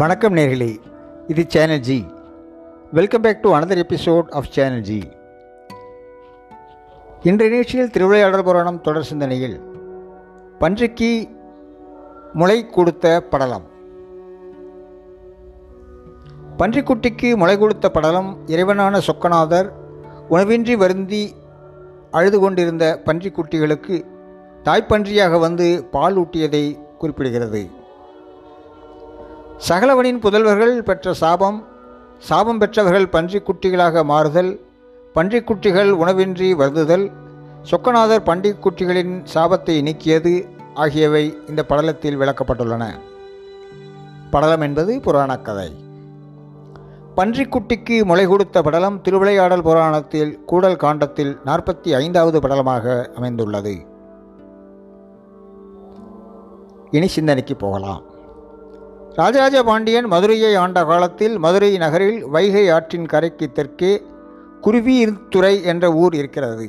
வணக்கம் நேர்களே இது channel G welcome back to another episode of channel G இன்றைய நிகழ்ச்சியில் திருவிளையாடல் புராணம் தொடர் சிந்தனையில் பன்றிக்கு முளை கொடுத்த படலம். பன்றிக்குட்டிக்கு முளை கொடுத்த படலம் இறைவனான சொக்கநாதர் உணவின்றி வருந்தி அழுது கொண்டிருந்த பன்றிக்குட்டிகளுக்கு தாய்ப்பன்றியாக வந்து பால் ஊட்டியதை குறிப்பிடுகிறது. சகலவனின் புதல்வர்கள் பெற்ற சாபம் சாபம் பெற்றவர்கள் பன்றிக்குட்டிகளாக மாறுதல் பன்றிக்குட்டிகள் உணவின்றி வருதுதல் சொக்கநாதர் பன்றிக்குட்டிகளின் சாபத்தை நீக்கியது ஆகியவை இந்த படலத்தில் விளக்கப்பட்டுள்ளன. படலம் என்பது புராணக் கதை. பன்றிக்குட்டிக்கு முளை கொடுத்த படலம் திருவிளையாடல் புராணத்தில் கூடல் காண்டத்தில் நாற்பத்தி ஐந்தாவது படலமாக அமைந்துள்ளது. இனி சிந்தனைக்கு போகலாம். ராஜராஜ பாண்டியன் மதுரையை ஆண்ட காலத்தில் மதுரை நகரில் வைகை ஆற்றின் கரைக்கு தெற்கே குருவித்துறை என்ற ஊர் இருக்கிறது.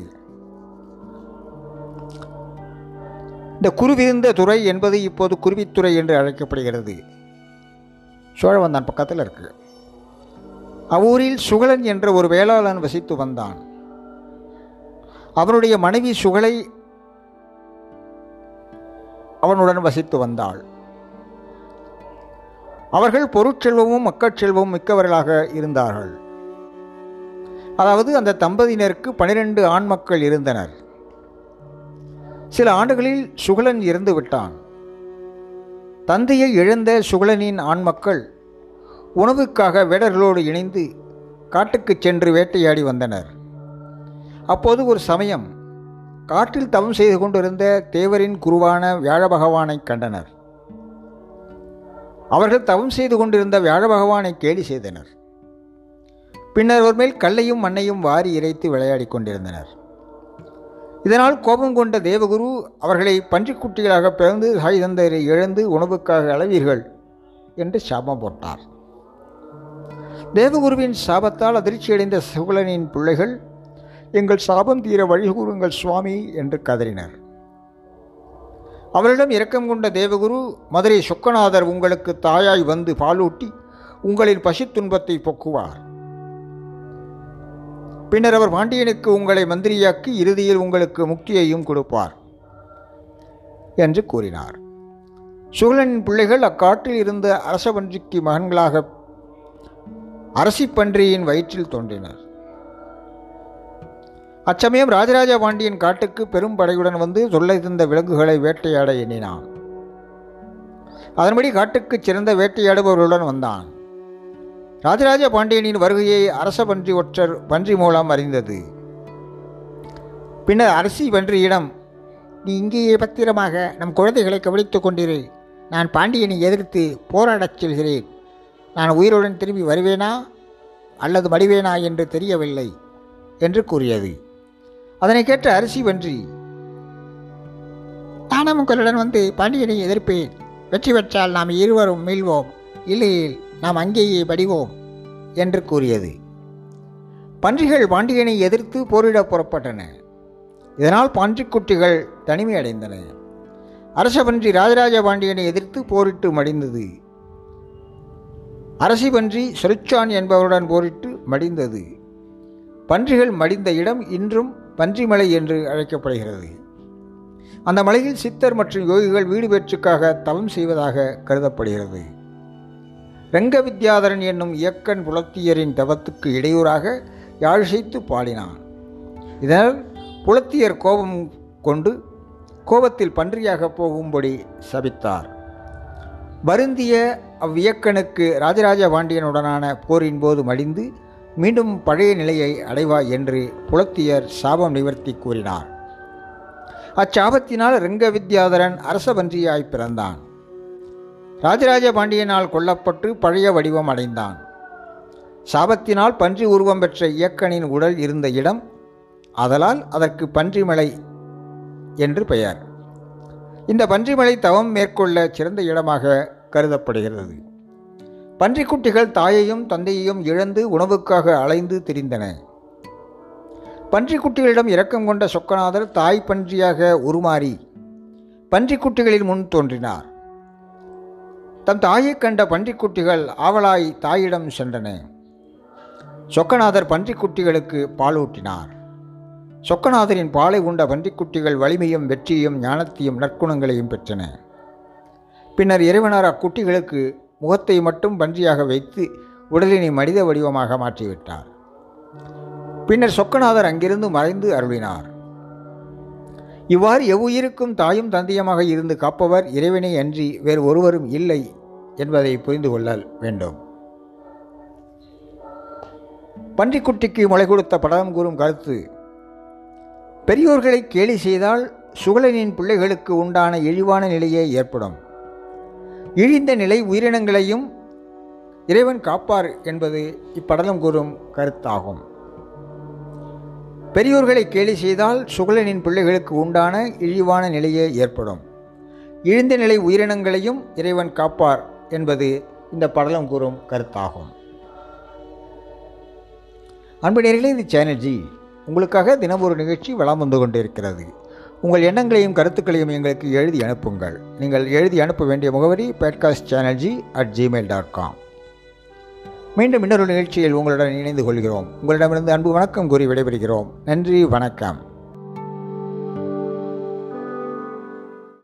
இந்த குருவிருந்த துறை என்பது இப்போது குருவித்துறை என்று அழைக்கப்படுகிறது. சோழவந்தான் பக்கத்தில் இருக்கு. அவ்வூரில் சுகலன் என்ற ஒரு வேளாளன் வசித்து வந்தான். அவனுடைய மனைவி சுகலை அவனுடன் வசித்து வந்தாள். அவர்கள் பொருட்செல்வமும் மக்கட்செல்வமும் மிக்கவர்களாக இருந்தார்கள். அதாவது அந்த தம்பதியினருக்கு பனிரெண்டு ஆண் மக்கள் இருந்தனர். சில ஆண்டுகளில் சுகலன் இறந்து விட்டான். தந்தையை இழந்த சுகலனின் ஆண் மக்கள் உணவுக்காக வேடர்களோடு இணைந்து காட்டுக்குச் சென்று வேட்டையாடி வந்தனர். அப்போது ஒரு சமயம் காட்டில் தவம் செய்து கொண்டிருந்த தேவரின் குருவான வியாழ பகவானை கண்டனர். அவர்கள் தவம் செய்து கொண்டிருந்த வியாழ பகவானை கேலி செய்தனர். பின்னர் அவர் மேல் கல்லையும் மண்ணையும் வாரி இறைத்து விளையாடி கொண்டிருந்தனர். இதனால் கோபம் கொண்ட தேவகுரு அவர்களை பன்றிக்குட்டிகளாக பிறந்து சாய் இழந்து உணவுக்காக அளவீர்கள் என்று சாபம் போட்டார். தேவகுருவின் சாபத்தால் அதிர்ச்சியடைந்த சுகுலனின் பிள்ளைகள் எங்கள் சாபம் தீர வழிகூறுங்கள் சுவாமி என்று கதறினர். அவரிடம் இரக்கம் கொண்ட தேவகுரு மதுரை சொக்கநாதர் உங்களுக்கு தாயாய் வந்து பாலூட்டி உங்களின் பசி துன்பத்தை போக்குவார். பின்னர் அவர் பாண்டியனுக்கு உங்களை மந்திரியாக்கி இறுதியில் உங்களுக்கு முக்தியையும் கொடுப்பார் என்று கூறினார். சுகலனின் பிள்ளைகள் அக்காட்டில் இருந்த அரசபன்றிக்கு மகன்களாக அரசிப்பன்றியின் வயிற்றில் தோன்றினர். அச்சமயம் ராஜராஜ பாண்டியன் காட்டுக்கு பெரும் படையுடன் வந்து சொல்லிருந்த விலங்குகளை வேட்டையாட எண்ணினான். அதன்படி காட்டுக்கு சிறந்த வேட்டையாடுபவர்களுடன் வந்தான். ராஜராஜ பாண்டியனின் வருகையை அரச பன்றி ஒற்றர் பன்றி மூலம் அறிந்தது. பின்னர் அரசி பன்றியிடம் நீ இங்கேயே பத்திரமாக நம் குழந்தைகளை கவனித்துக் கொண்டிரு. நான் பாண்டியனை எதிர்த்து போராடச் செல்கிறேன். நான் உயிருடன் திரும்பி வருவேனா அல்லது மடிவேனா என்று தெரியவில்லை என்று கூறியது. அதனை கேட்ட அரிசி பன்றி நானும் உங்களுடன் வந்து பாண்டியனை எதிர்ப்பேன். வெற்றி பெற்றால் நாம் இருவரும் மீள்வோம். இல்லையில் நாம் அங்கேயே படிவோம் என்று கூறியது. பன்றிகள் பாண்டியனை எதிர்த்து போரிட புறப்பட்டன. இதனால் பாண்டிக்குட்டிகள் தனிமையடைந்தன. அரச பன்றி ராஜராஜ பாண்டியனை எதிர்த்து போரிட்டு மடிந்தது. அரசி பன்றி சொரிச்சான் என்பவருடன் போரிட்டு மடிந்தது. பன்றிகள் மடிந்த இடம் இன்றும் பன்றிமலை என்று அழைக்கப்படுகிறது. அந்த மலையில் சித்தர் மற்றும் யோகிகள் வீடு பேச்சுக்காக தவம் செய்வதாக கருதப்படுகிறது. ரங்க வித்யாதரன் என்னும் இயக்கன் புலத்தியரின் தவத்துக்கு இடையூறாக யாழ்சைத்து பாடினான். இதனால் புலத்தியர் கோபம் கொண்டு கோபத்தில் பன்றியாக போகும்படி சபித்தார். வருந்திய அவ்வியக்கனுக்கு ராஜராஜ பாண்டியனுடனான போரின் போது மடிந்து மீண்டும் பழைய நிலையை அடைவாய் என்று புலத்தியர் சாபம் நிவர்த்தி கூறினார். அச்சாபத்தினால் ரங்க வித்யாதரன் அரசபன்றியாய் பிறந்தான். ராஜராஜ பாண்டியனால் கொல்லப்பட்டு பழைய வடிவம் அடைந்தான். சாபத்தினால் பன்றி உருவம் பெற்ற இயக்கனின் உடல் இருந்த இடம் அதலால் அதற்கு பன்றிமலை என்று பெயர். இந்த பன்றிமலை தவம் மேற்கொள்ள சிறந்த இடமாக கருதப்படுகிறது. பன்றிக்குட்டிகள் தாயையும் தந்தையையும் இழந்து உணவுக்காக அலைந்து திரிந்தன. பன்றிக்குட்டிகளிடம் இரக்கம் கொண்ட சொக்கநாதர் தாய் பன்றியாக உருமாறி பன்றிக்குட்டிகளின் முன் தோன்றினார். தம் தாயைக் கண்ட பன்றிக்குட்டிகள் ஆவலாய் தாயிடம் சென்றன. சொக்கநாதர் பன்றிக்குட்டிகளுக்கு பாலூட்டினார் சொக்கநாதரின் பாலை உண்ட பன்றிக்குட்டிகள் வலிமையும் வெற்றியும் ஞானத்தையும் நற்குணங்களையும் பெற்றன. பின்னர் இறைவனார் அக்குட்டிகளுக்கு முகத்தை மட்டும் பன்றியாக வைத்து உடலினை மனித வடிவமாக மாற்றிவிட்டார். பின்னர் சொக்கநாதர் அங்கிருந்து மறைந்து அருளினார். இவ்வாறு எவ்வுயிருக்கும் தாயும் தந்தையமாக இருந்து காப்பவர் இறைவனை அன்றி வேறு ஒருவரும் இல்லை என்பதை புரிந்து கொள்ளல் வேண்டும். பன்றிக்குட்டிக்கு முளை கொடுத்த படம் கூறும் கருத்து பெரியோர்களை கேலி செய்தால் சுகலனின் பிள்ளைகளுக்கு உண்டான இழிவான நிலையே ஏற்படும். இழிந்த நிலை உயிரினங்களையும் இறைவன் காப்பார் என்பது இப்படலம் கூறும் கருத்தாகும். பெரியோர்களை கேலி செய்தால் சுகலனின் பிள்ளைகளுக்கு உண்டான இழிவான நிலையே ஏற்படும். இழிந்த நிலை உயிரினங்களையும் இறைவன் காப்பார் என்பது இந்த படலம் கூறும் கருத்தாகும். அன்பு நேர்களே இது சேனல்ஜி உங்களுக்காக தினம் ஒரு நிகழ்ச்சி வளம் வந்து கொண்டிருக்கிறது. உங்கள் எண்ணங்களையும் கருத்துக்களையும் எங்களுக்கு எழுதி அனுப்புங்கள். நீங்கள் எழுதி அனுப்ப வேண்டிய முகவரி podcast channel G at Gmail dot com மீண்டும் இன்னொரு நிகழ்ச்சியில் உங்களுடன் இணைந்து கொள்கிறோம். உங்களிடமிருந்து அன்பு வணக்கம் கூறி விடைபெறுகிறோம். நன்றி வணக்கம்.